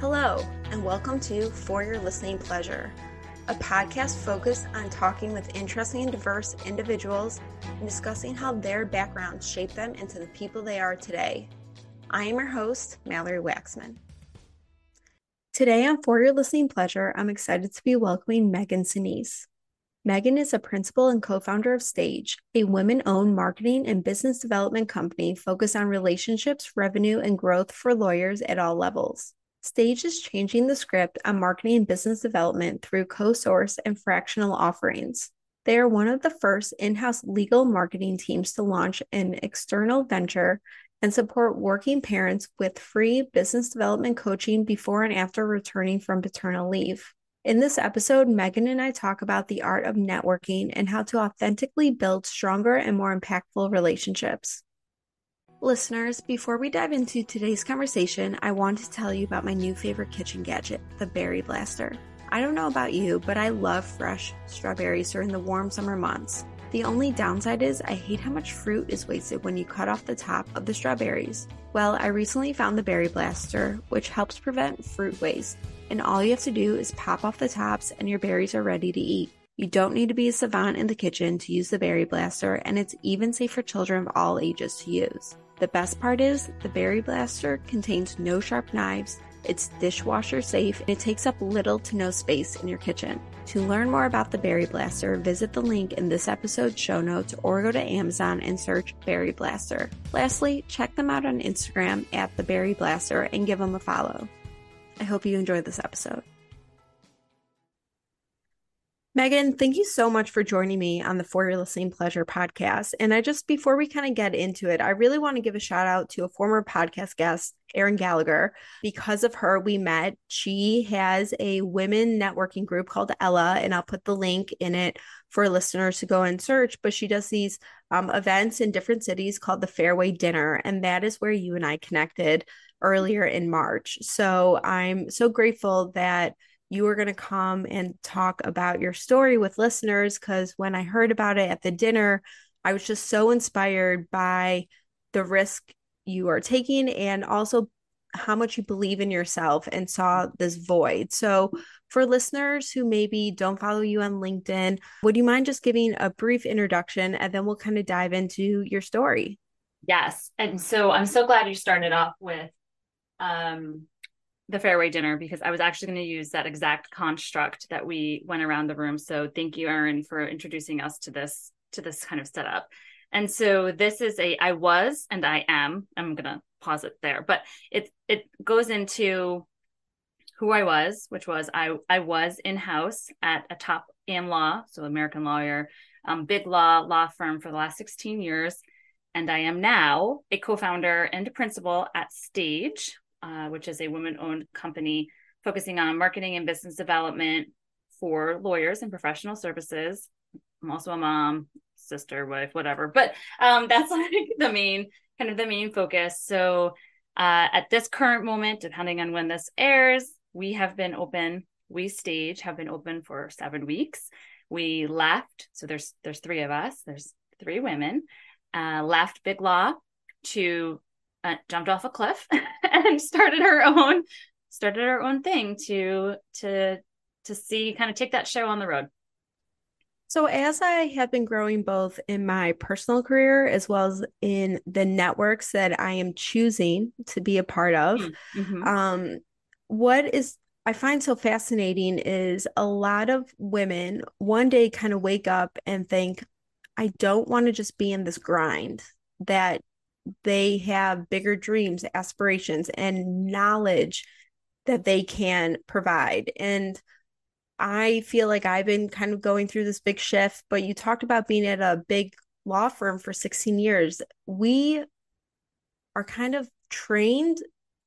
Hello, and welcome to For Your Listening Pleasure, a podcast focused on talking with interesting and diverse individuals and discussing how their backgrounds shape them into the people they are today. I am your host, Mallory Waxman. Today on For Your Listening Pleasure, I'm excited to be welcoming Megan Senese. Megan is a principal and co founder of Stage, a women owned marketing and business development company focused on relationships, revenue, and growth for lawyers at all levels. Stage is changing the script on marketing and business development through co source and fractional offerings. They are one of the first in house legal marketing teams to launch an external venture and support working parents with free business development coaching before and after returning from parental leave. In this episode, Megan and I talk about the art of networking and how to authentically build stronger and more impactful relationships. Listeners, before we dive into today's conversation, I want to tell you about my new favorite kitchen gadget, the Berry Blaster. I don't know about you, but I love fresh strawberries during the warm summer months. The only downside is I hate how much fruit is wasted when you cut off the top of the strawberries. Well, I recently found the Berry Blaster, which helps prevent fruit waste and all you have to do is pop off the tops and your berries are ready to eat. You don't need to be a savant in the kitchen to use the berry blaster, and it's even safe for children of all ages to use. The best part is the berry blaster contains no sharp knives, it's dishwasher safe, and it takes up little to no space in your kitchen. To learn more about the Berry Blaster, visit the link in this episode's show notes or go to Amazon and search Berry Blaster. Lastly, check them out on Instagram at the Berry Blaster and give them a follow. I hope you enjoyed this episode. Megan, thank you so much for joining me on the For Your Listening Pleasure podcast. And I just, before we kind of get into it, I really want to give a shout out to a former podcast guest, Erin Gallagher. Because of her, we met. She has a women networking group called Ella, and I'll put the link in it for listeners to go and search. But she does these um, events in different cities called the Fairway Dinner. And that is where you and I connected earlier in March. So I'm so grateful that you were going to come and talk about your story with listeners because when I heard about it at the dinner, I was just so inspired by the risk you are taking and also how much you believe in yourself and saw this void. So, for listeners who maybe don't follow you on LinkedIn, would you mind just giving a brief introduction and then we'll kind of dive into your story? Yes. And so I'm so glad you started off with um, the fairway dinner because I was actually going to use that exact construct that we went around the room. So thank you, Erin, for introducing us to this to this kind of setup. And so this is a I was and I am. I'm gonna pause it there, but it it goes into who I was, which was I I was in house at a top AM law, so American lawyer, um, big law law firm for the last 16 years, and I am now a co-founder and a principal at Stage, uh, which is a women owned company focusing on marketing and business development for lawyers and professional services. I'm also a mom, sister, wife, whatever, but um, that's like the main kind of the main focus. So uh, at this current moment, depending on when this airs, we have been open. We stage have been open for seven weeks. We left, so there's there's three of us. There's three women. Uh, left Big Law to uh, jumped off a cliff and started her own started her own thing to to to see kind of take that show on the road so as i have been growing both in my personal career as well as in the networks that i am choosing to be a part of mm-hmm. um what is I find so fascinating is a lot of women one day kind of wake up and think, I don't want to just be in this grind that they have bigger dreams, aspirations, and knowledge that they can provide. And I feel like I've been kind of going through this big shift, but you talked about being at a big law firm for 16 years. We are kind of trained.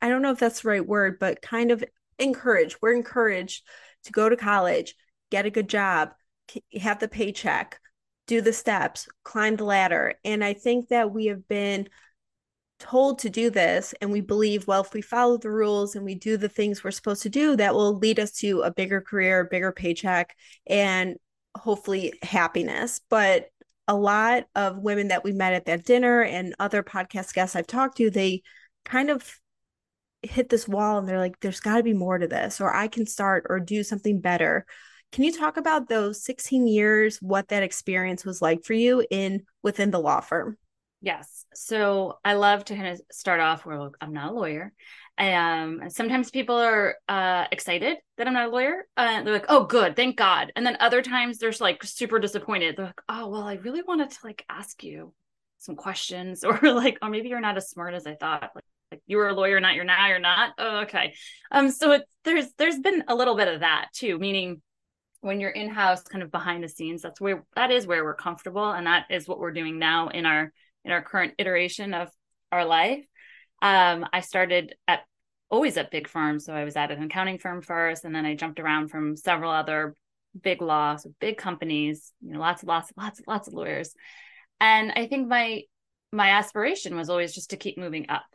I don't know if that's the right word, but kind of encouraged. We're encouraged to go to college, get a good job, have the paycheck, do the steps, climb the ladder. And I think that we have been told to do this and we believe well if we follow the rules and we do the things we're supposed to do that will lead us to a bigger career bigger paycheck and hopefully happiness but a lot of women that we met at that dinner and other podcast guests I've talked to they kind of hit this wall and they're like, there's got to be more to this, or I can start or do something better. Can you talk about those 16 years, what that experience was like for you in within the law firm? Yes. So I love to kind of start off where I'm not a lawyer. Um, sometimes people are uh, excited that I'm not a lawyer. Uh, they're like, "Oh, good, thank God." And then other times they're like super disappointed. They're like, "Oh, well, I really wanted to like ask you some questions, or like, or maybe you're not as smart as I thought. Like, like you were a lawyer, not you're now you're not. Oh, okay. Um, so there's there's been a little bit of that too, meaning when you're in house, kind of behind the scenes, that's where that is where we're comfortable, and that is what we're doing now in our in our current iteration of our life. Um, I started at always at big firms. So I was at an accounting firm first, and then I jumped around from several other big laws, big companies, you know, lots, lots, of lots, lots of lawyers. And I think my my aspiration was always just to keep moving up,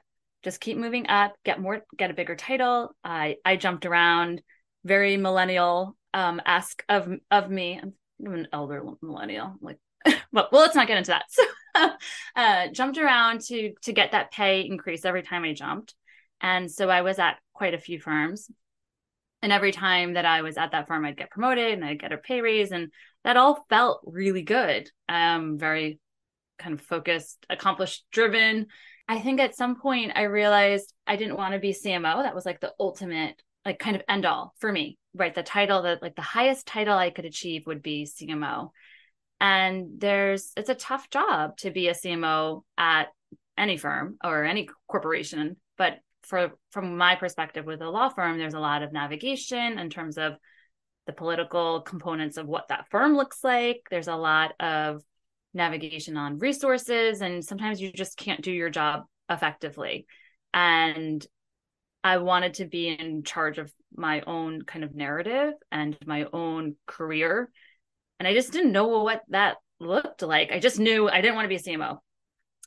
just keep moving up, get more, get a bigger title. I I jumped around, very millennial um ask of of me. I'm an elder millennial, like, but well, let's not get into that. So uh, jumped around to to get that pay increase every time I jumped. And so I was at quite a few firms. And every time that I was at that firm, I'd get promoted and I'd get a pay raise. And that all felt really good. Um, very kind of focused, accomplished, driven. I think at some point I realized I didn't want to be CMO. That was like the ultimate, like kind of end all for me, right? The title that like the highest title I could achieve would be CMO and there's it's a tough job to be a cmo at any firm or any corporation. But for from my perspective with a law firm there's a lot of navigation in terms of the political components of what that firm looks like. There's a lot of navigation on resources and sometimes you just can't do your job effectively. And i wanted to be in charge of my own kind of narrative and my own career and I just didn't know what that looked like. I just knew I didn't want to be a CMO.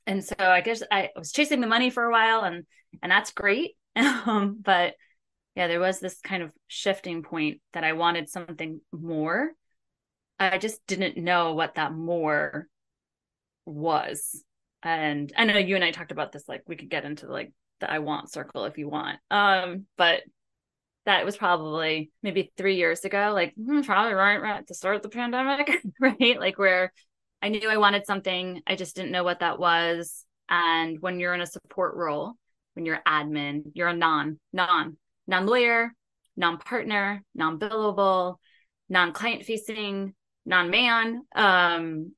And so I guess I was chasing the money for a while and and that's great. Um, but yeah, there was this kind of shifting point that I wanted something more. I just didn't know what that more was. And I know you and I talked about this like we could get into like the I want circle if you want. Um, but that was probably maybe three years ago, like hmm, probably right, right at the start of the pandemic, right? Like where I knew I wanted something, I just didn't know what that was. And when you're in a support role, when you're admin, you're a non, non, non lawyer, non partner, non billable, non client facing, non man. Um,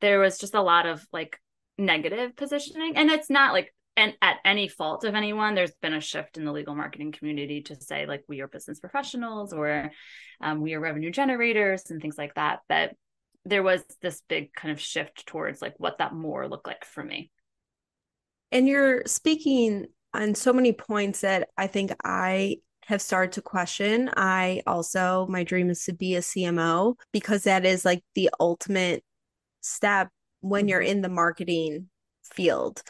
there was just a lot of like negative positioning, and it's not like and at any fault of anyone there's been a shift in the legal marketing community to say like we are business professionals or um, we are revenue generators and things like that. But there was this big kind of shift towards like what that more looked like for me. And you're speaking on so many points that i think i have started to question. I also my dream is to be a cmo because that is like the ultimate step when mm-hmm. you're in the marketing field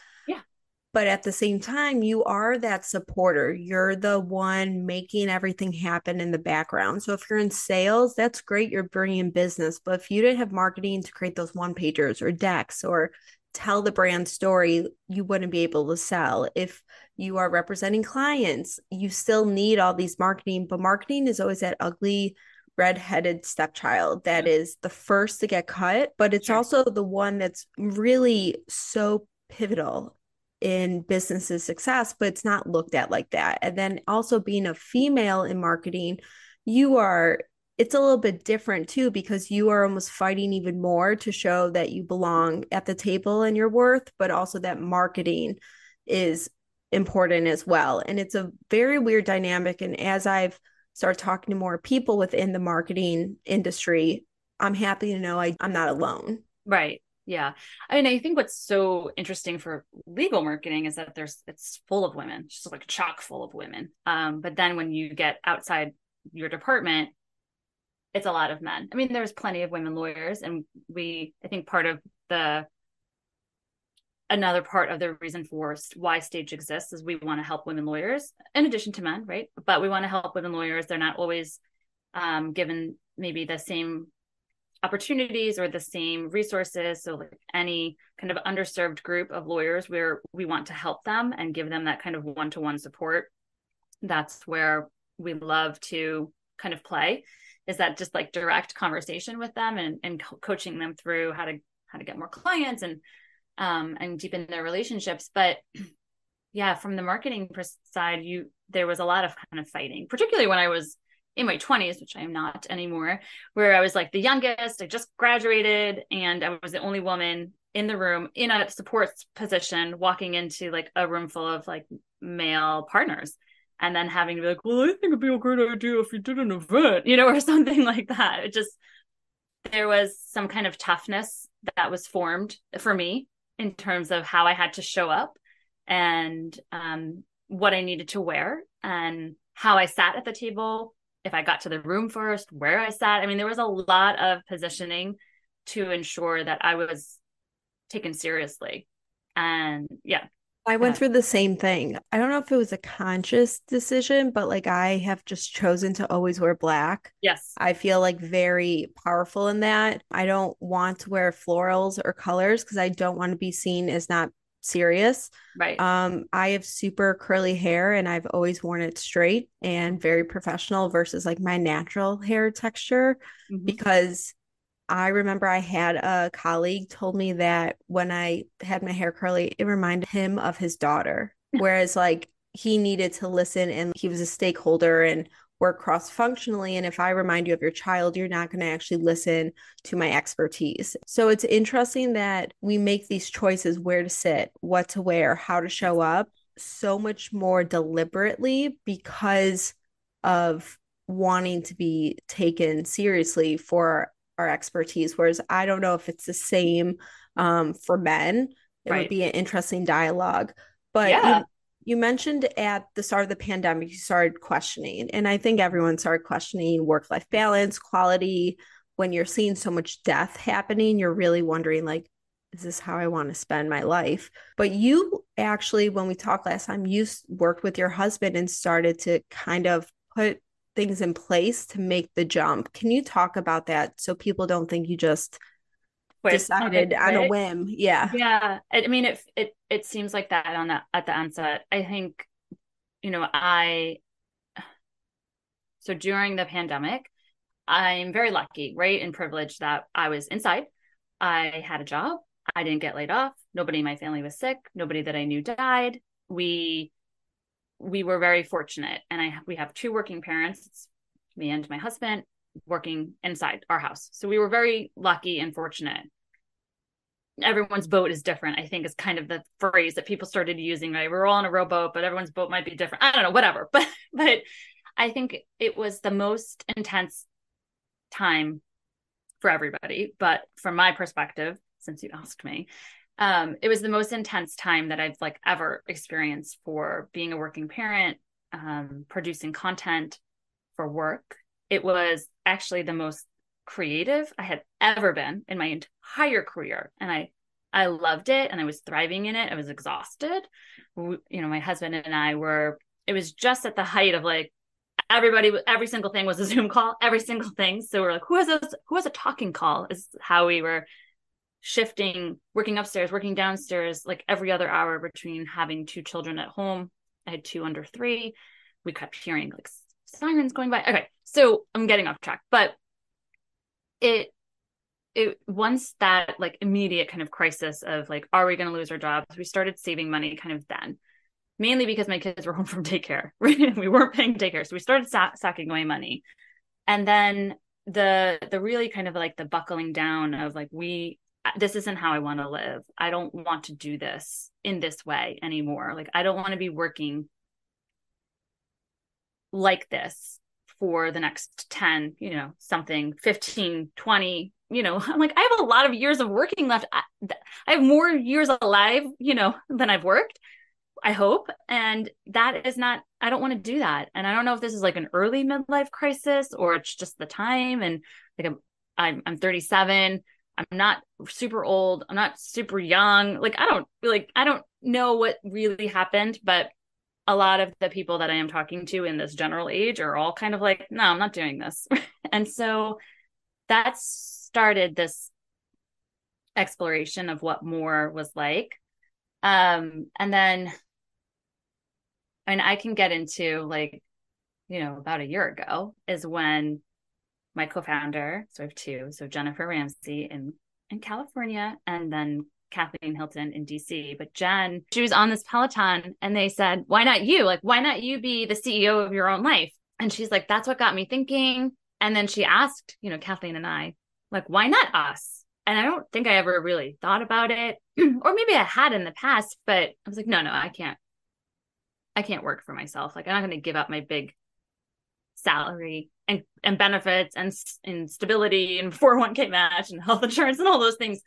but at the same time you are that supporter. You're the one making everything happen in the background. So if you're in sales that's great you're bringing business. But if you didn't have marketing to create those one pagers or decks or tell the brand story you wouldn't be able to sell. If you are representing clients you still need all these marketing but marketing is always that ugly red-headed stepchild that is the first to get cut but it's sure. also the one that's really so pivotal in businesses success but it's not looked at like that. And then also being a female in marketing you are it's a little bit different too because you are almost fighting even more to show that you belong at the table and your worth but also that marketing is important as well. And it's a very weird dynamic. And as i've started talking to more people within the marketing industry i'm happy to know I, i'm not alone. Right yeah. I mean, I think what's so interesting for legal marketing is that there's it's full of women, just like chock full of women. Um, but then when you get outside your department, it's a lot of men. I mean, there's plenty of women lawyers, and we I think part of the another part of the reason for why stage exists is we want to help women lawyers in addition to men, right? But we want to help women lawyers. They're not always um, given maybe the same opportunities or the same resources. So, like any kind of underserved group of lawyers where we want to help them and give them that kind of one to one support, that's where we love to kind of play. Is that just like direct conversation with them and, and co- coaching them through how to how to get more clients and um, and deepen their relationships. But yeah, from the marketing side, you there was a lot of kind of fighting, particularly when I was in my 20s, which I am not anymore, where I was like the youngest, I just graduated, and I was the only woman in the room in a support position, walking into like a room full of like male partners. And then having to be like, well, I think it'd be a great idea if you did an event, you know, or something like that. It just, there was some kind of toughness that was formed for me in terms of how I had to show up and um, what I needed to wear and how I sat at the table, if I got to the room first, where I sat. I mean, there was a lot of positioning to ensure that I was taken seriously. And yeah. I went through the same thing. I don't know if it was a conscious decision, but like I have just chosen to always wear black. Yes. I feel like very powerful in that. I don't want to wear florals or colors because I don't want to be seen as not serious. Right. Um, I have super curly hair and I've always worn it straight and very professional versus like my natural hair texture mm-hmm. because I remember I had a colleague told me that when I had my hair curly, it reminded him of his daughter. Whereas like he needed to listen and he was a stakeholder and work cross functionally. And if I remind you of your child, you're not going to actually listen to my expertise. So it's interesting that we make these choices where to sit, what to wear, how to show up so much more deliberately because of wanting to be taken seriously for our expertise. Whereas I don't know if it's the same um, for men. It right. would be an interesting dialogue. But yeah you mentioned at the start of the pandemic you started questioning and i think everyone started questioning work life balance quality when you're seeing so much death happening you're really wondering like is this how i want to spend my life but you actually when we talked last time you worked with your husband and started to kind of put things in place to make the jump can you talk about that so people don't think you just decided on a whim. Yeah. Yeah. I mean, it, it, it seems like that on the, at the onset. I think, you know, I, so during the pandemic, I'm very lucky, right? And privileged that I was inside. I had a job. I didn't get laid off. Nobody in my family was sick. Nobody that I knew died. We, we were very fortunate. And I, we have two working parents. It's me and my husband working inside our house. So we were very lucky and fortunate. Everyone's boat is different, I think is kind of the phrase that people started using, right? We're all on a rowboat, but everyone's boat might be different. I don't know, whatever. But but I think it was the most intense time for everybody. But from my perspective, since you asked me, um, it was the most intense time that I've like ever experienced for being a working parent, um, producing content for work it was actually the most creative I had ever been in my entire career. And I I loved it and I was thriving in it. I was exhausted. We, you know, my husband and I were it was just at the height of like everybody every single thing was a Zoom call, every single thing. So we're like who has a who has a talking call is how we were shifting, working upstairs, working downstairs like every other hour between having two children at home. I had two under 3. We kept hearing like sirens going by. Okay, so I'm getting off track, but it it once that like immediate kind of crisis of like, are we going to lose our jobs? We started saving money kind of then, mainly because my kids were home from daycare. we weren't paying daycare, so we started sa- sacking away money, and then the the really kind of like the buckling down of like we uh, this isn't how I want to live. I don't want to do this in this way anymore. Like I don't want to be working like this for the next 10 you know something 15 20 you know i'm like i have a lot of years of working left. I, I, have more years alive you know than i've worked i hope. And that is not i don't want to do that. And i don't know if this is like an early midlife crisis or it's just the time. And like i'm i'm, I'm 37 i'm not super old. I'm not super young. Like i don't like i don't know what really happened but a lot of the people that I am talking to in this general age are all kind of like, no, I'm not doing this. and so that started this exploration of what more was like. Um, and then and I can get into like, you know, about a year ago is when my co-founder, so I have two, so Jennifer Ramsey in in California, and then Kathleen Hilton in DC. But Jen, she was on this Peloton and they said, Why not you? Like, why not you be the CEO of your own life? And she's like, That's what got me thinking. And then she asked, you know, Kathleen and I, like, why not us? And I don't think I ever really thought about it. or maybe I had in the past, but I was like, no, no, I can't. I can't work for myself. Like, I'm not going to give up my big salary and and benefits and and stability and 401k match and health insurance and all those things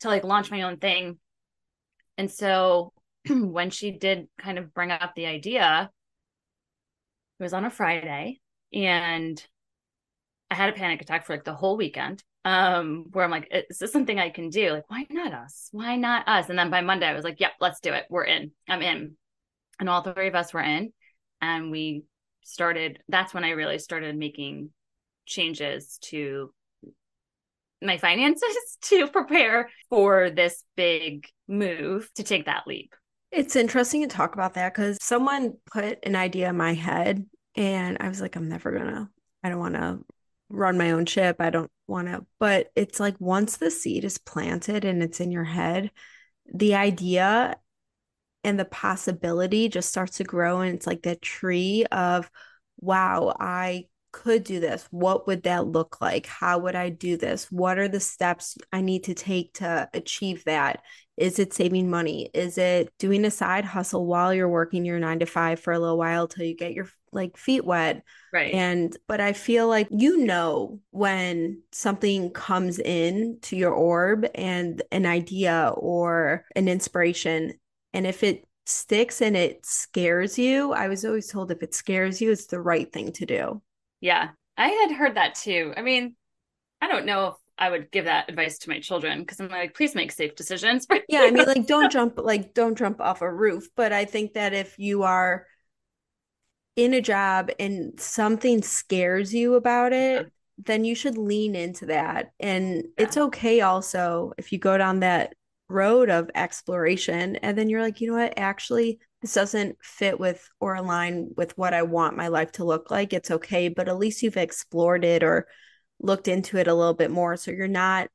to like launch my own thing. And so when she did kind of bring up the idea, it was on a Friday and I had a panic attack for like the whole weekend. Um, where I'm like, is this something I can do? Like, why not us? Why not us? And then by Monday, I was like, yep, let's do it. We're in. I'm in. And all three of us were in. And we started, that's when I really started making changes to my finances to prepare for this big move to take that leap. It's interesting to talk about that because someone put an idea in my head and I was like, I'm never gonna, I don't wanna run my own ship. I don't wanna, but it's like once the seed is planted and it's in your head, the idea and the possibility just starts to grow. And it's like that tree of, wow, I could do this, what would that look like? How would I do this? What are the steps I need to take to achieve that? Is it saving money? Is it doing a side hustle while you're working your nine to five for a little while till you get your like feet wet? Right. And, but I feel like you know when something comes in to your orb and an idea or an inspiration. And if it sticks and it scares you, I was always told if it scares you, it's the right thing to do. Yeah, I had heard that too. I mean, I don't know if I would give that advice to my children because I'm like, please make safe decisions. yeah, I mean, like, don't jump, like, don't jump off a roof. But I think that if you are in a job and something scares you about it, then you should lean into that. And yeah. it's okay also if you go down that road of exploration and then you're like, you know what, actually, this doesn't fit with or align with what I want my life to look like, it's okay. But at least you've explored it or looked into it a little bit more. So you're not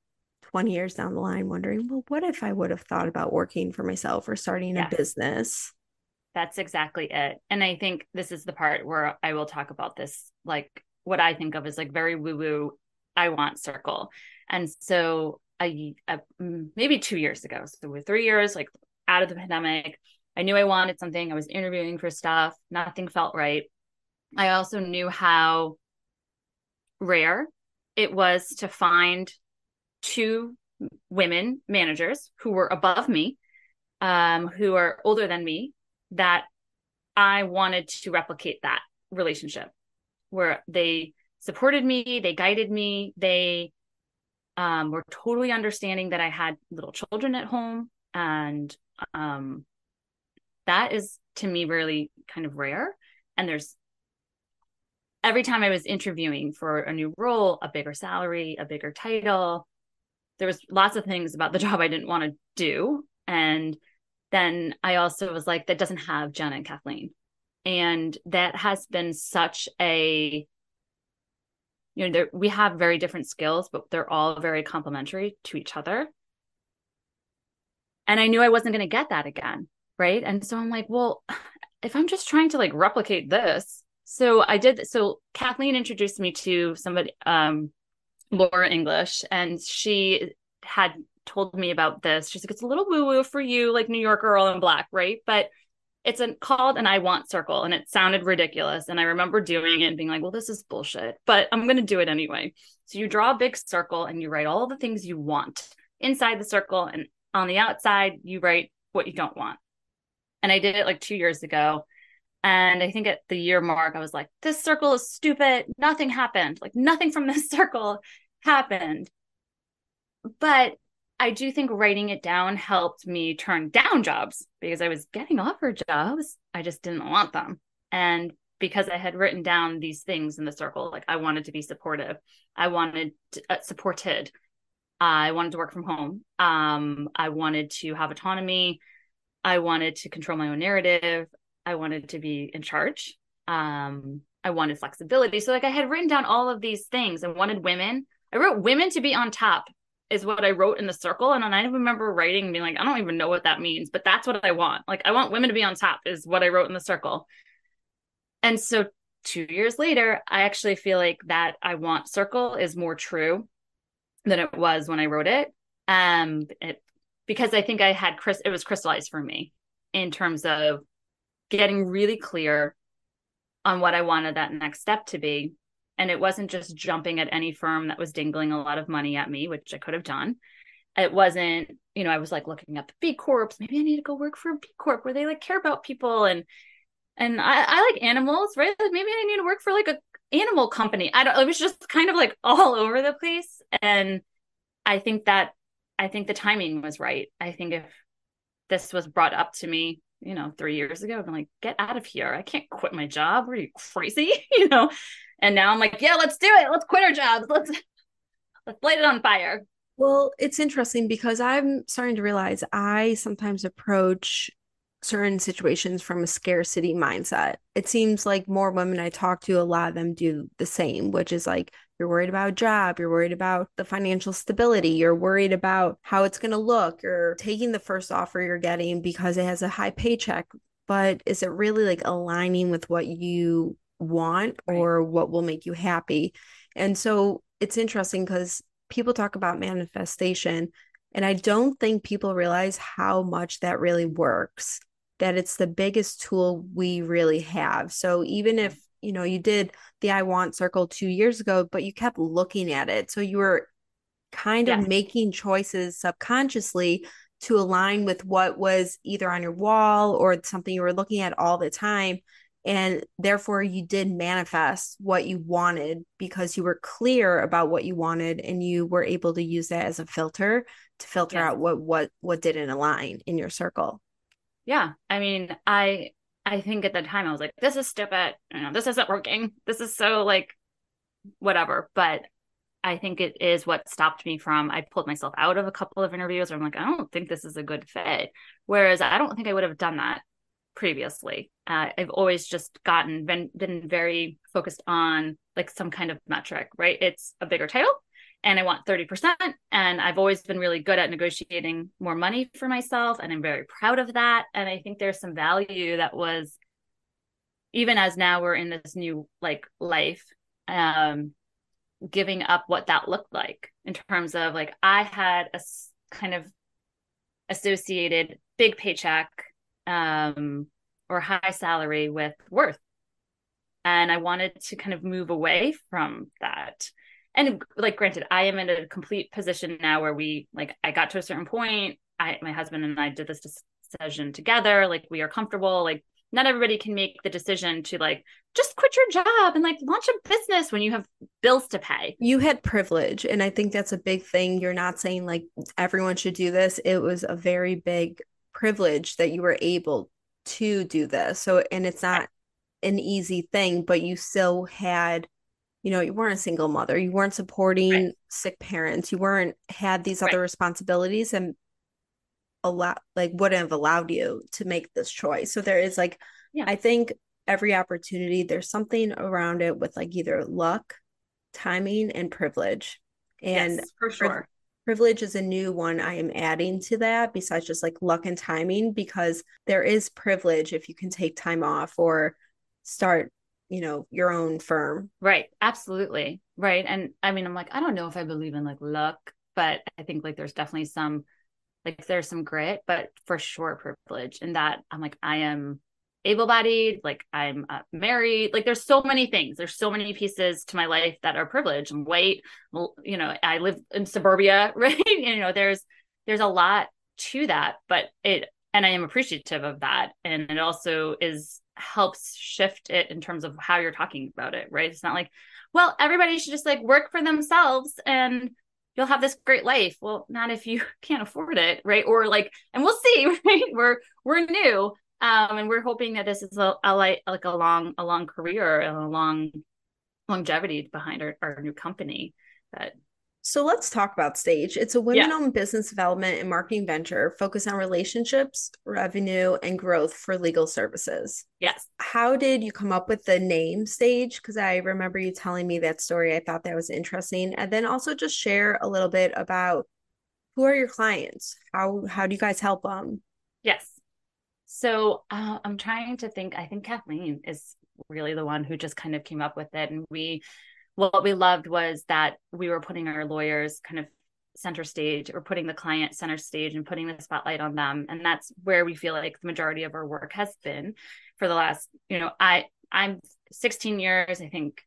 20 years down the line wondering, well, what if I would have thought about working for myself or starting yes. a business? That's exactly it. And I think this is the part where I will talk about this, like what I think of as like very woo woo, I want circle. And so a, a, mm, maybe two years ago, so with three years, like out of the pandemic, I knew I wanted something. I was interviewing for stuff. Nothing felt right. I also knew how rare it was to find two women managers who were above me, um, who are older than me, that I wanted to replicate that relationship where they supported me, they guided me, they um, were totally understanding that I had little children at home and um, that is to me really kind of rare. And there's every time I was interviewing for a new role, a bigger salary, a bigger title, there was lots of things about the job I didn't want to do. And then I also was like, that doesn't have Jenna and Kathleen. And that has been such a, you know, we have very different skills, but they're all very complementary to each other. And I knew I wasn't going to get that again right and so i'm like well if i'm just trying to like replicate this so i did so kathleen introduced me to somebody um laura english and she had told me about this she's like it's a little woo woo for you like new york girl in black right but it's called an I want circle and it sounded ridiculous. And I remember doing it and being like, well, this is bullshit, but I'm going to do it anyway. So you draw a big circle and you write all the things you want inside the circle. And on the outside, you write what you don't want. And I did it like two years ago. And I think at the year mark, I was like, this circle is stupid. Nothing happened. Like nothing from this circle happened. But I do think writing it down helped me turn down jobs because I was getting offered jobs. I just didn't want them. And because I had written down these things in the circle, like I wanted to be supportive, I wanted to, uh, supported, I wanted to work from home. Um, I wanted to have autonomy. I wanted to control my own narrative. I wanted to be in charge. Um, I wanted flexibility. So like I had written down all of these things and wanted women. I wrote women to be on top is what I wrote in the circle. And I remember writing and being like, I don't even know what that means, but that's what I want. Like I want women to be on top is what I wrote in the circle. And so two years later, I actually feel like that I want circle is more true than it was when I wrote it. Um, it, because I think I had Chris, it was crystallized for me in terms of getting really clear on what I wanted that next step to be. And it wasn't just jumping at any firm that was dingling a lot of money at me, which I could have done. It wasn't, you know, I was like looking the B Corps. Maybe I need to go work for a B Corp where they like care about people and and I, I like animals, right? Like maybe I need to work for like a animal company. I don't it was just kind of like all over the place. And I think that I think the timing was right. I think if this was brought up to me, you know, three years ago, I've been like, get out of here. I can't quit my job. Are you crazy? you know? And now I'm like, yeah, let's do it. Let's quit our jobs. Let's let's light it on fire. Well, it's interesting because I'm starting to realize I sometimes approach certain situations from a scarcity mindset. It seems like more women I talk to, a lot of them do the same, which is like you're worried about a job, you're worried about the financial stability, you're worried about how it's going to look, you're taking the first offer you're getting because it has a high paycheck. But is it really like aligning with what you want or what will make you happy? And so it's interesting because people talk about manifestation. And I don't think people realize how much that really works that it's the biggest tool we really have. So even if, you know, you did the I want circle 2 years ago, but you kept looking at it. So you were kind of making choices subconsciously to align with what was either on your wall or something you were looking at all the time and therefore you did manifest what you wanted because you were clear about what you wanted and you were able to use that as a filter to filter yes. out what what what didn't align in your circle yeah i mean i i think at the time i was like this is stupid. You know this isn't working. This is so like whatever. But i think it is what stopped me from i pulled myself out of a couple of interviews where i'm like i don't think this is a good fit. Whereas i don't think i would have done that previously. Uh, i've always just gotten been been very focused on like some kind of metric right? It's a bigger title and I want 30%. And I've always been really good at negotiating more money for myself. And I'm very proud of that. And I think there's some value that was, even as now we're in this new like life, um, giving up what that looked like in terms of like, I had a kind of associated big paycheck um, or high salary with worth. And I wanted to kind of move away from that and like granted i am in a complete position now where we like i got to a certain point i my husband and i did this decision together like we are comfortable like not everybody can make the decision to like just quit your job and like launch a business when you have bills to pay. You had privilege. And I think that's a big thing. You're not saying like everyone should do this. It was a very big privilege that you were able to do this. So, and it's not an easy thing, but you still had you know you weren't a single mother you weren't supporting right. sick parents you weren't had these other right. responsibilities and allow like wouldn't have allowed you to make this choice so there is like yeah. i think every opportunity there's something around it with like either luck timing and privilege and yes, for sure privilege is a new one i am adding to that besides just like luck and timing because there is privilege if you can take time off or start you know your own firm. Right. Absolutely. Right. And i mean i'm like i don't know if i believe in like luck but i think like there's definitely some like there's some grit but for sure privilege and that i'm like i am able-bodied like i'm uh, married like there's so many things. There's so many pieces to my life that are privileged and white you know i live in suburbia right? You know there's there's a lot to that but it and i am appreciative of that. And it also is helps shift it in terms of how you're talking about it, right? It's not like, well, everybody should just like work for themselves and you'll have this great life. Well, not if you can't afford it, right? Or like, and we'll see, right? We're we're new, um, and we're hoping that this is a, a light, like a long a long career and a long longevity behind our, our new company. That So let's talk about Stage. It's a women owned yeah. business development and marketing venture focused on relationships, revenue, and growth for legal services. Yes. How did you come up with the name Stage? Because I remember you telling me that story. I thought that was interesting. And then also just share a little bit about who are your clients? How how do you guys help them? Yes. So uh, I'm trying to think. I think Kathleen is really the one who just kind of came up with it, and we what we loved was that we were putting our lawyers kind of center stage or putting the client center stage and putting the spotlight on them. And that's where we feel like the majority of our work has been for the last you know i i'm 16 years. I think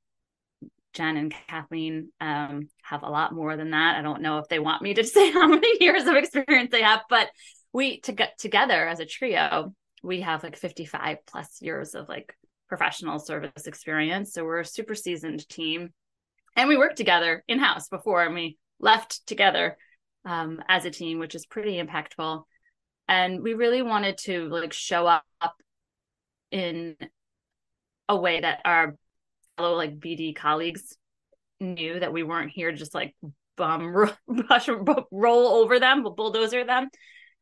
jen and kathleen um, have a lot more than that. I don't know if they want me to say how many years of experience they have but we to get together as a trio we have like 55 plus years of like professional service experience. So we're a super seasoned team. And we worked together in house before and we left together um, as a team, which is pretty impactful. And we really wanted to like show up in a way that our fellow like BD colleagues knew that we weren't here just like bum roll over them, bulldozer them.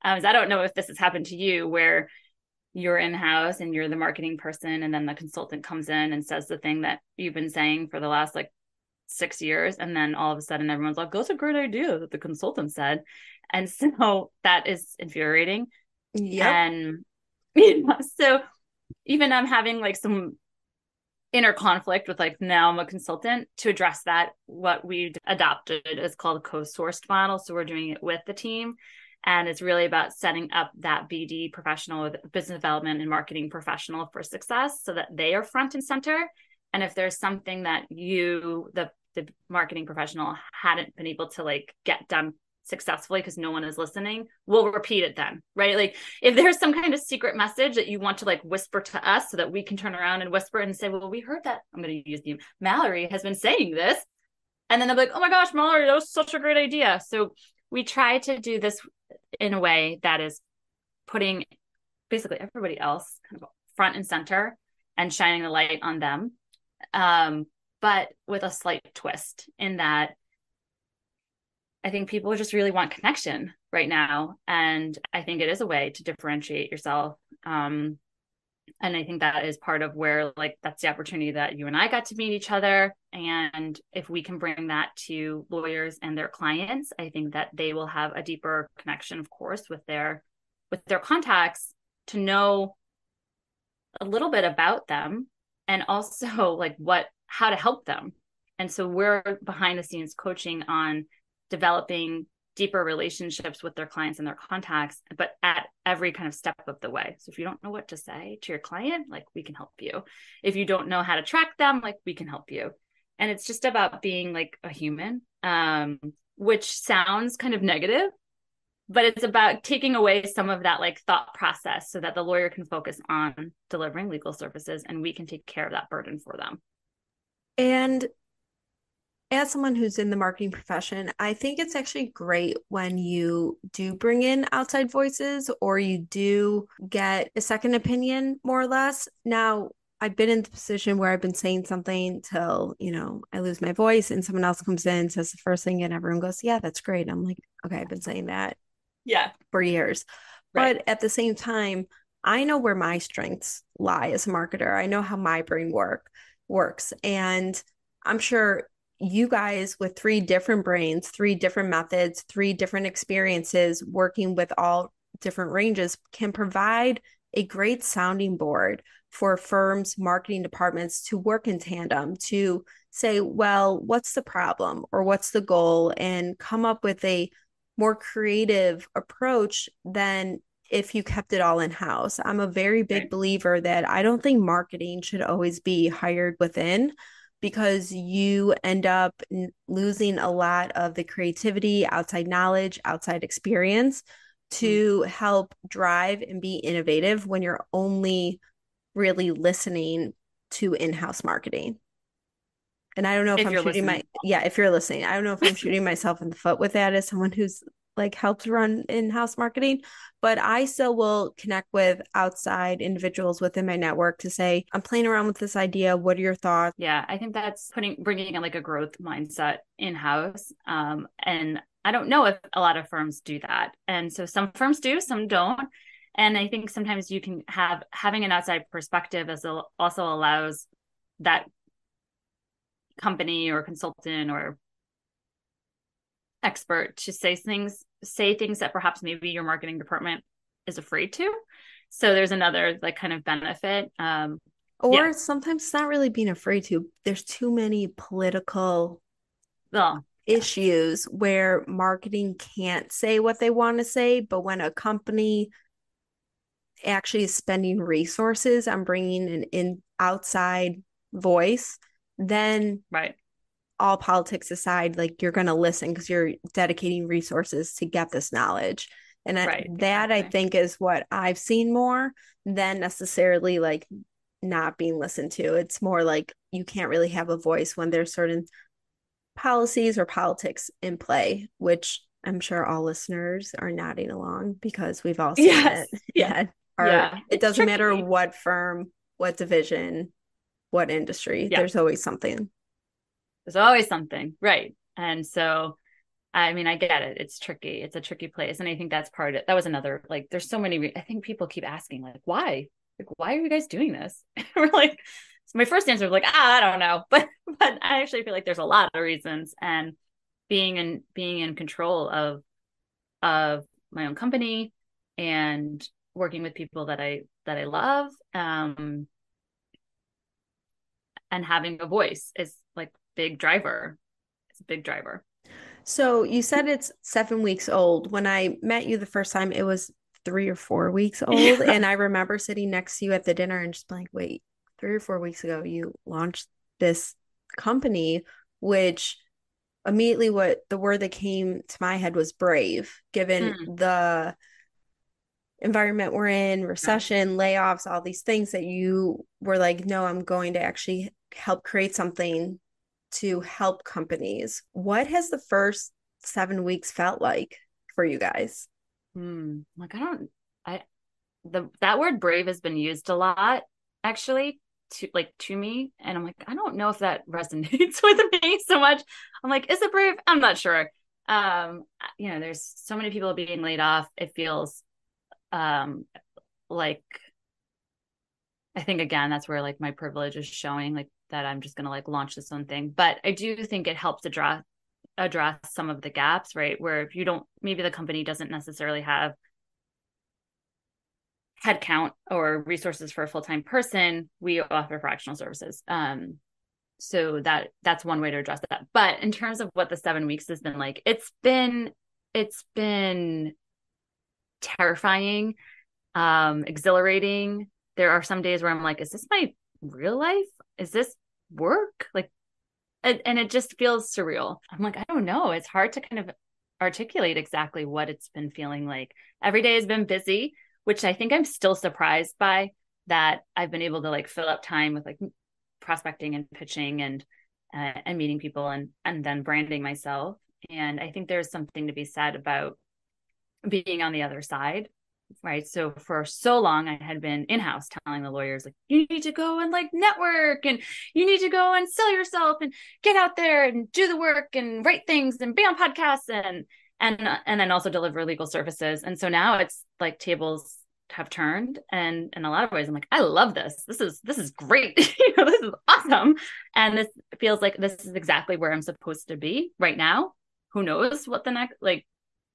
Um, I don't know if this has happened to you where you're in house and you're the marketing person and then the consultant comes in and says the thing that you've been saying for the last like six years and then all of a sudden everyone's like that's a great idea that the consultant said. And so that is infuriating. Yeah and you know, so even i'm having like some inner conflict with like now i'm a consultant to address that what we adopted is called a co-sourced model. So we're doing it with the team and it's really about setting up that BD professional, business development and marketing professional for success so that they are front and center. And if there's something that you, the, the marketing professional, hadn't been able to like get done successfully because no one is listening, we'll repeat it then, right? Like if there's some kind of secret message that you want to like whisper to us so that we can turn around and whisper and say, well, we heard that. I'm going to use the Mallory has been saying this. And then they'll be like, oh my gosh, Mallory, that was such a great idea. So we try to do this in a way that is putting basically everybody else kind of front and center and shining the light on them um, but with a slight twist in that I think people just really want connection right now. And I think it is a way to differentiate yourself. Um, and I think that is part of where, like, that's the opportunity that you and I got to meet each other. And if we can bring that to lawyers and their clients, I think that they will have a deeper connection, of course, with their with their contacts to know a little bit about them and also like what how to help them. And so we're behind the scenes coaching on developing deeper relationships with their clients and their contacts, but at every kind of step of the way. So if you don't know what to say to your client, like we can help you. If you don't know how to track them, like we can help you. And it's just about being like a human, um, which sounds kind of negative, but it's about taking away some of that like thought process so that the lawyer can focus on delivering legal services and we can take care of that burden for them. And as someone who's in the marketing profession, I think it's actually great when you do bring in outside voices or you do get a second opinion, more or less. Now, I've been in the position where I've been saying something till, you know, I lose my voice and someone else comes in, says the first thing, and everyone goes, Yeah, that's great. I'm like, Okay, I've been saying that. Yeah. For years. Right. But at the same time, I know where my strengths lie as a marketer. I know how my brain work works. And I'm sure you guys with three different brains, three different methods, three different experiences working with all different ranges can provide a great sounding board for firms, marketing departments to work in tandem to say, well, what's the problem or what's the goal? And come up with a more creative approach than if you kept it all in house. I'm a very big believer that I don't think marketing should always be hired within because you end up losing a lot of the creativity, outside knowledge, outside experience to mm. help drive and be innovative when you're only really listening to in-house marketing. And I don't know if, if I'm shooting listening. my yeah, if you're listening. I don't know if I'm shooting myself in the foot with that as someone who's like helps run in-house marketing but i still will connect with outside individuals within my network to say i'm playing around with this idea. What are your thoughts? Yeah i think that's putting bringing in like a growth mindset in-house um, and i don't know if a lot of firms do that and so some firms do some don't and i think sometimes you can have having an outside perspective as also allows that company or consultant or expert to say things say things that perhaps maybe your marketing department is afraid to. So there's another like kind of benefit um or yeah. sometimes it's not really being afraid to. There's too many political well, issues where marketing can't say what they want to say but when a company actually is spending resources on bringing an in outside voice then right all politics aside, like you're going to listen because you're dedicating resources to get this knowledge. And right, that exactly. I think is what I've seen more than necessarily like not being listened to. It's more like you can't really have a voice when there's certain policies or politics in play, which I'm sure all listeners are nodding along because we've all seen yes. it. Yeah. Our, yeah. It doesn't matter what firm, what division, what industry, yeah. there's always something there's always something right. And so i mean i get it. It's tricky. It's a tricky place. And i think that's part of it that was another like there's so many i think people keep asking like why? Like why are you guys doing this? We're like so my first answer was like ah, i don't know. But but i actually feel like there's a lot of reasons. And being in being in control of of my own company and working with people that i that i love um and having a voice is like big driver. It's a big driver. So you said it's seven weeks old. When I met you the first time, it was three or four weeks old. Yeah. And I remember sitting next to you at the dinner and just being like, wait, three or four weeks ago, you launched this company, which immediately what the word that came to my head was brave, given mm. the environment we're in, recession, layoffs, all these things that you were like, no, I'm going to actually help create something to help companies. What has the first seven weeks felt like for you guys? Hmm. Like I don't I the that word brave has been used a lot actually to like to me. And I'm like, I don't know if that resonates with me so much. I'm like, is it brave? I'm not sure. Um, you know, there's so many people being laid off. It feels um like I think again that's where like my privilege is showing like that I'm just going to like launch this own thing. But I do think it helps address address some of the gaps, right? Where if you don't, maybe the company doesn't necessarily have headcount or resources for a full time person, we offer fractional services. Um, so that that's one way to address that. But in terms of what the seven weeks has been like, it's been it's been terrifying, um, exhilarating. There are some days where I'm like, is this my real life? Is this work? Like and, and it just feels surreal. I'm like i don't know. It's hard to kind of articulate exactly what it's been feeling like. Every day has been busy which i think i'm still surprised by that i've been able to like fill up time with like prospecting and pitching and uh, and meeting people and and then branding myself. And i think there's something to be said about being on the other side right so for so long i had been in-house telling the lawyers like you need to go and like network and you need to go and sell yourself and get out there and do the work and write things and be on podcasts and and uh, and then also deliver legal services. And so now it's like tables have turned and in a lot of ways i'm like i love this. This is this is great. You know this is awesome. And this feels like this is exactly where i'm supposed to be right now. Who knows what the next like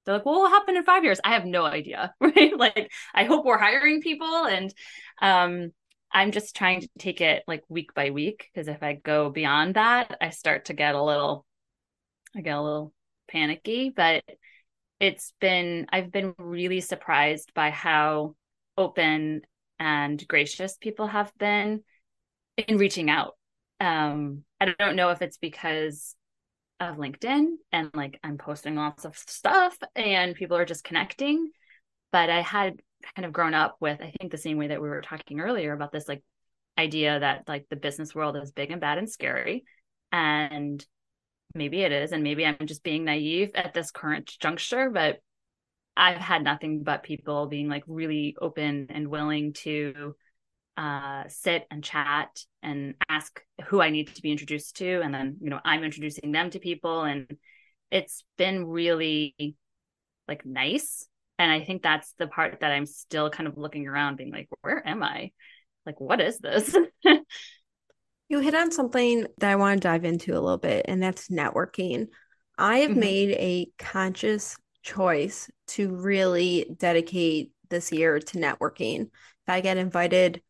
they're like, well, what will happen in five years? I have no idea, right? Like, I hope we're hiring people, and um, I'm just trying to take it like week by week because if I go beyond that, I start to get a little, I get a little panicky. But it's been, I've been really surprised by how open and gracious people have been in reaching out. Um, I don't know if it's because of LinkedIn and like I'm posting lots of stuff and people are just connecting. But I had kind of grown up with, I think, the same way that we were talking earlier about this like idea that like the business world is big and bad and scary. And maybe it is. And maybe I'm just being naive at this current juncture, but I've had nothing but people being like really open and willing to uh, sit and chat and ask who I need to be introduced to. And then, you know, I'm introducing them to people. And it's been really like nice. And I think that's the part that I'm still kind of looking around, being like, where am I? Like, what is this? you hit on something that I want to dive into a little bit, and that's networking. I have mm-hmm. made a conscious choice to really dedicate this year to networking. If I get invited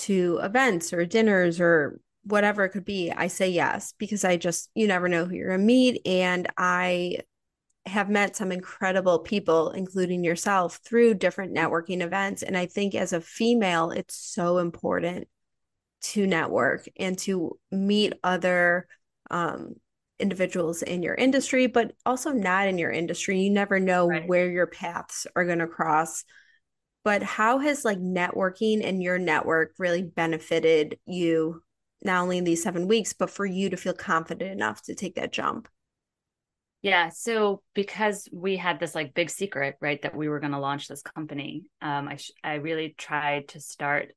to events or dinners or whatever it could be, I say yes because I just, you never know who you're going to meet. And I have met some incredible people, including yourself, through different networking events. And I think as a female, it's so important to network and to meet other um, individuals in your industry, but also not in your industry. You never know right. where your paths are going to cross. But how has like networking and your network really benefited you not only in these seven weeks, but for you to feel confident enough to take that jump? Yeah. So because we had this like big secret, right, that we were going to launch this company, um, I sh- I really tried to start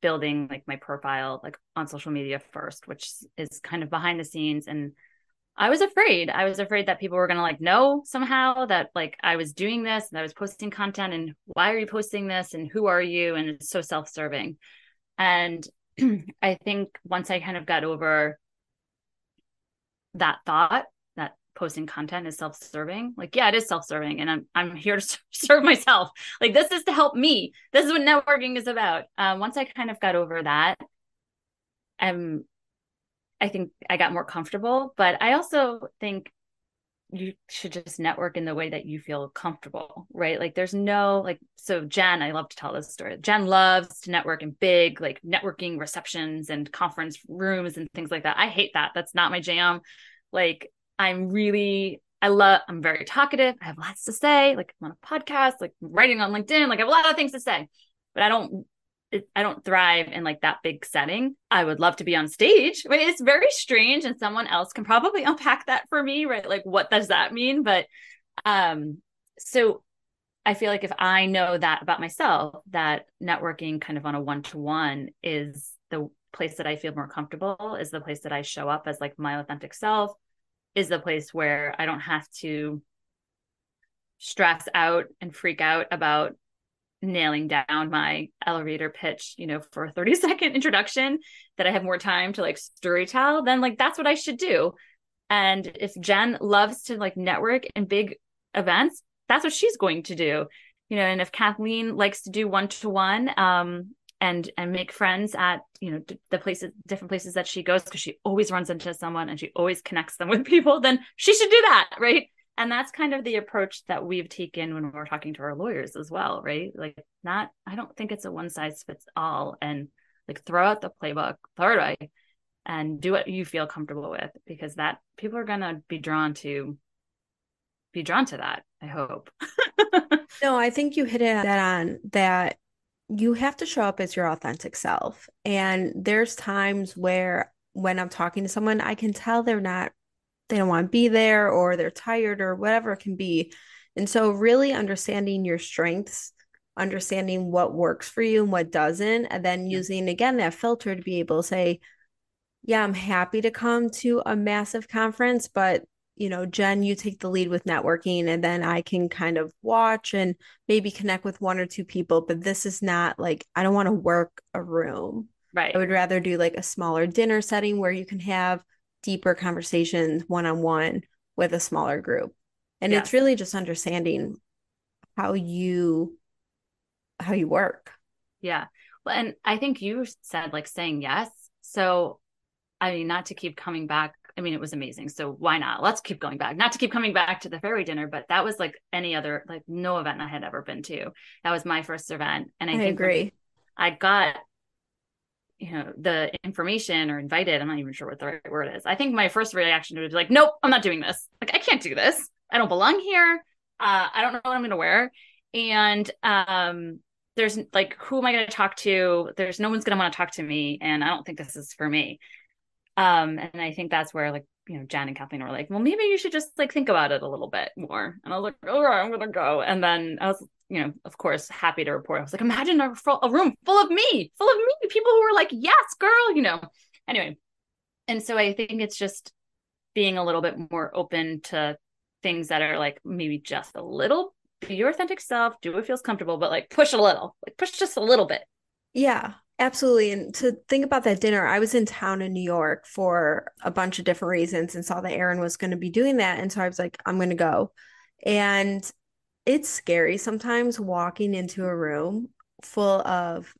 building like my profile like on social media first, which is kind of behind the scenes and I was afraid. I was afraid that people were going to like know somehow that like I was doing this and I was posting content and why are you posting this and who are you? And it's so self serving. And I think once I kind of got over that thought that posting content is self-serving like yeah it is self-serving and i'm i'm here to serve myself like this is to help me this is what networking is about um, once i kind of got over that i'm I think I got more comfortable, but I also think you should just network in the way that you feel comfortable, right? Like there's no like so Jen, I love to tell this story. Jen loves to network in big like networking receptions and conference rooms and things like that. I hate that. That's not my jam. Like I'm really I love I'm very talkative. I have lots to say. Like I'm on a podcast, like writing on LinkedIn, like I have a lot of things to say. But I don't I don't thrive in like that big setting. I would love to be on stage. Mean, it's very strange, and someone else can probably unpack that for me, right? Like, what does that mean? But um, so I feel like if I know that about myself, that networking kind of on a one to one is the place that I feel more comfortable, is the place that I show up as like my authentic self, is the place where I don't have to stress out and freak out about nailing down my elevator pitch, you know, for a 30 second introduction, that I have more time to like story tell, then like that's what I should do. And if Jen loves to like network in big events, that's what she's going to do. You know, and if Kathleen likes to do one to one, um, and and make friends at you know the places different places that she goes because she always runs into someone and she always connects them with people then she should do that right and that's kind of the approach that we've taken when we're talking to our lawyers as well right? Like not i don't think it's a one size fits all and like throw out the playbook it away and do what you feel comfortable with because that people are going to be drawn to be drawn to that i hope. No i think you hit it that on that you have to show up as your authentic self. And there's times where when i'm talking to someone i can tell they're not they don't want to be there or they're tired or whatever it can be. And so, really understanding your strengths, understanding what works for you and what doesn't, and then using again that filter to be able to say, Yeah, I'm happy to come to a massive conference, but you know, Jen, you take the lead with networking, and then I can kind of watch and maybe connect with one or two people. But this is not like I don't want to work a room. Right. I would rather do like a smaller dinner setting where you can have deeper conversations one on one with a smaller group. And yes. it's really just understanding how you how you work. Yeah. Well, and I think you said like saying yes. So I mean, not to keep coming back. I mean, it was amazing. So why not? Let's keep going back. Not to keep coming back to the Fairway dinner, but that was like any other, like no event I had ever been to. That was my first event. And I, I agree. I got you know the information or invited i'm not even sure what the right word is. I think my first reaction would be like nope i'm not doing this. Like i can't do this. I don't belong here. Uh, i don't know what i'm going to wear. And um there's like who am i going to talk to? There's no one's going to want to talk to me and i don't think this is for me. Um and i think that's where like you know, Jen and Kathleen were like, well, maybe you should just like think about it a little bit more. And I was like, all right, I'm gonna go. And then I was, you know, of course, happy to report. I was like, imagine a, a room full of me, full of me, people who were like, yes, girl, you know. Anyway, and so I think it's just being a little bit more open to things that are like maybe just a little be your authentic self, do what feels comfortable, but like push a little, like push just a little bit. Yeah, absolutely. And to think about that dinner, I was in town in New York for a bunch of different reasons and saw that Erin was going to be doing that. And so I was like, I'm going to go. And it's scary sometimes walking into a room full of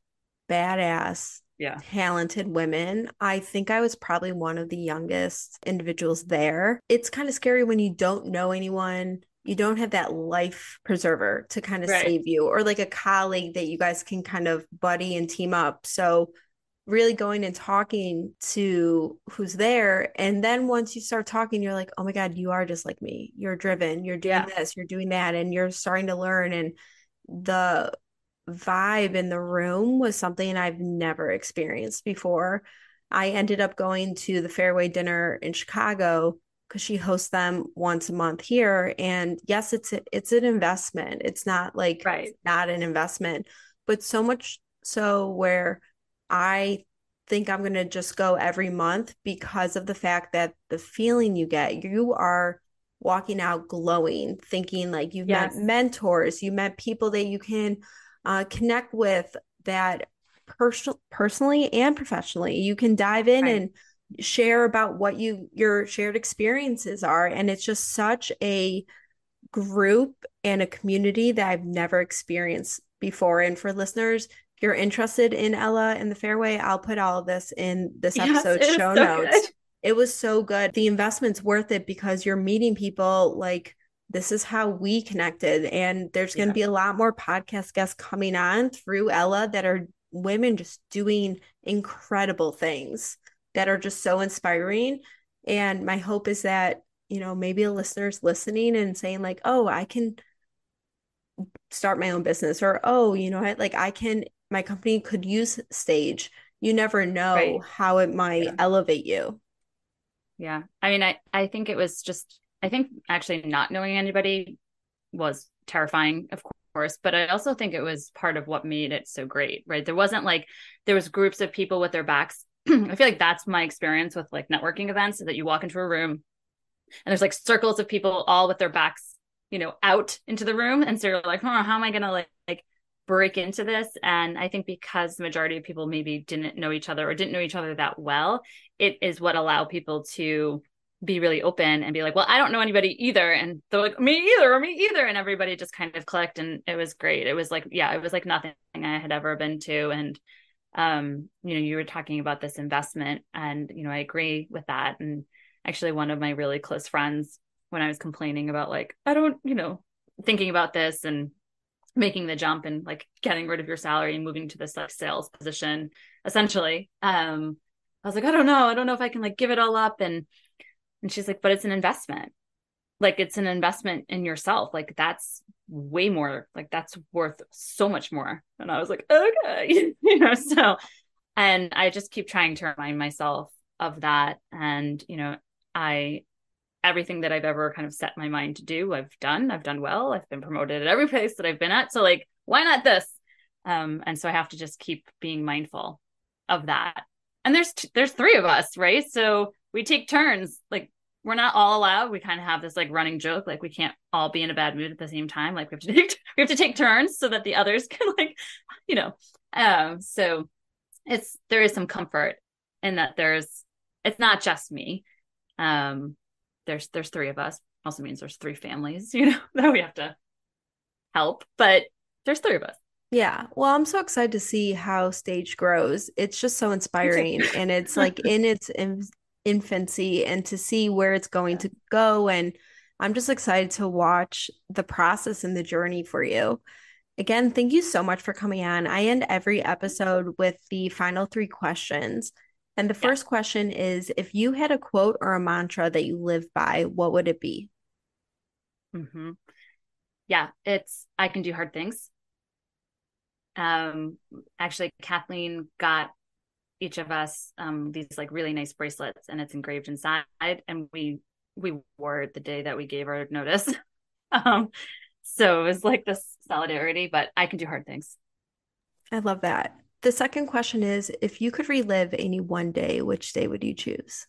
badass, yeah, talented women. I think I was probably one of the youngest individuals there. It's kind of scary when you don't know anyone you don't have that life preserver to kind of right. save you or like a colleague that you guys can kind of buddy and team up. So really going and talking to who's there and then once you start talking you're like oh my god you are just like me you're driven you're doing yeah. this you're doing that and you're starting to learn and the vibe in the room was something I've never experienced before. I ended up going to the Fairway dinner in Chicago because she hosts them once a month here and yes it's a, it's an investment it's not like right. not an investment but so much so where i think i'm going to just go every month because of the fact that the feeling you get you are walking out glowing thinking like you've yes. met mentors you met people that you can uh, connect with that personal personally and professionally you can dive in right. and share about what you your shared experiences are and it's just such a group and a community that I've never experienced before and for listeners you're interested in Ella and the Fairway I'll put all of this in this episode yes, show so notes good. it was so good the investment's worth it because you're meeting people like this is how we connected and there's going to yeah. be a lot more podcast guests coming on through Ella that are women just doing incredible things that are just so inspiring. And my hope is that, you know, maybe a listener's listening and saying, like, oh, I can start my own business, or oh, you know, like I can, my company could use stage. You never know right. how it might yeah. elevate you. Yeah. I mean, I, I think it was just, I think actually not knowing anybody was terrifying, of course, but I also think it was part of what made it so great, right? There wasn't like, there was groups of people with their backs I feel like that's my experience with like networking events that you walk into a room and there's like circles of people all with their backs, you know, out into the room. And so you're like, oh, how am I going to like, like break into this? And I think because the majority of people maybe didn't know each other or didn't know each other that well, it is what allowed people to be really open and be like, well, I don't know anybody either. And they're like, me either, or me either. And everybody just kind of clicked and it was great. It was like, yeah, it was like nothing I had ever been to. And um you know you were talking about this investment and you know i agree with that and actually one of my really close friends when i was complaining about like i don't you know thinking about this and making the jump and like getting rid of your salary and moving to this like sales position essentially. Um i was like i don't know. I don't know if i can like give it all up. And and she's like but it's an investment. Like it's an investment in yourself. Like that's way more like that's worth so much more. And i was like okay. You know so and i just keep trying to remind myself of that. And you know i everything that i've ever kind of set my mind to do i've done i've done well i've been promoted at every place that i've been at so like why not this um and so i have to just keep being mindful of that and there's t- there's three of us right so we take turns like we're not all allowed. We kind of have this like running joke, like we can't all be in a bad mood at the same time. Like we have to take we have to take turns so that the others can like, you know. Um, so it's there is some comfort in that there's it's not just me. Um, there's there's three of us. Also means there's three families, you know, that we have to help. But there's three of us. Yeah. Well, I'm so excited to see how stage grows. It's just so inspiring and it's like in its infancy and to see where it's going yeah. to go. And I'm just excited to watch the process and the journey for you. Again, thank you so much for coming on. I end every episode with the final three questions. And the first question is if you had a quote or a mantra that you live by, what would it be? Mm-hmm. Yeah, it's I can do hard things. Um, actually, Kathleen got each of us um, these like really nice bracelets, and it's engraved inside. And we we wore it the day that we gave our notice. um, so it was like this solidarity. But I can do hard things. I love that. The second question is if you could relive any one day, which day would you choose?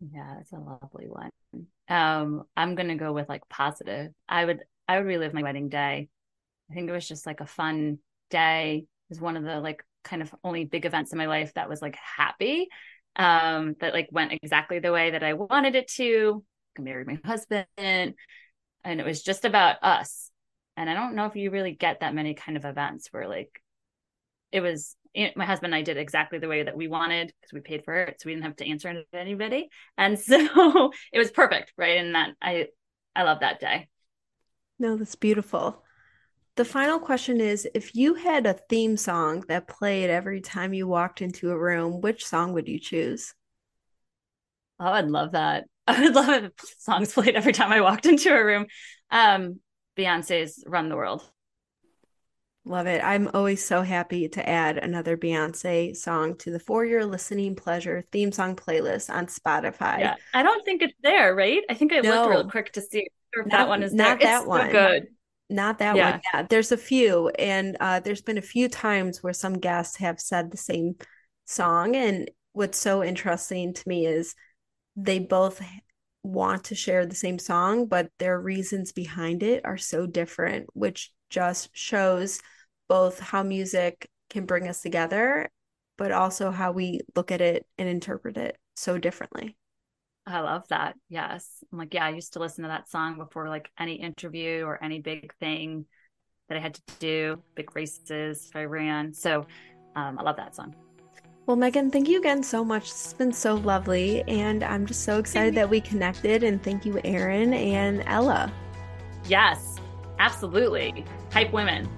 Yeah, it's a lovely one. Um, I'm gonna go with like positive. I would I would relive my wedding day. I think it was just like a fun day. It was one of the like kind of only big events in my life that was like happy. Um, that like went exactly the way that I wanted it to. I married my husband and it was just about us. And I don't know if you really get that many kind of events where like it was my husband and I did exactly the way that we wanted because we paid for it, so we didn't have to answer to anybody, and so it was perfect, right? And that I I love that day. No, that's beautiful. The final question is if you had a theme song that played every time you walked into a room, which song would you choose? Oh, I'd love that. I would love if songs played every time I walked into a room. Um, Beyonce's Run the World. Love it. I'm always so happy to add another Beyonce song to the For Your Listening Pleasure theme song playlist on Spotify. Yeah. I don't think it's there, right? I think I no, looked real quick to see if not, that one is not there. that it's one. So good. Not that yeah. one. Yeah. There's a few. And uh, there's been a few times where some guests have said the same song. And what's so interesting to me is they both want to share the same song, but their reasons behind it are so different, which just shows both how music can bring us together, but also how we look at it and interpret it so differently. I love that. Yes. I'm like, yeah, I used to listen to that song before like any interview or any big thing that I had to do, big races I ran. So um, I love that song. Well, Megan, thank you again so much. It's been so lovely. And I'm just so excited that we connected. And thank you, Erin and Ella. Yes, absolutely. Hype women.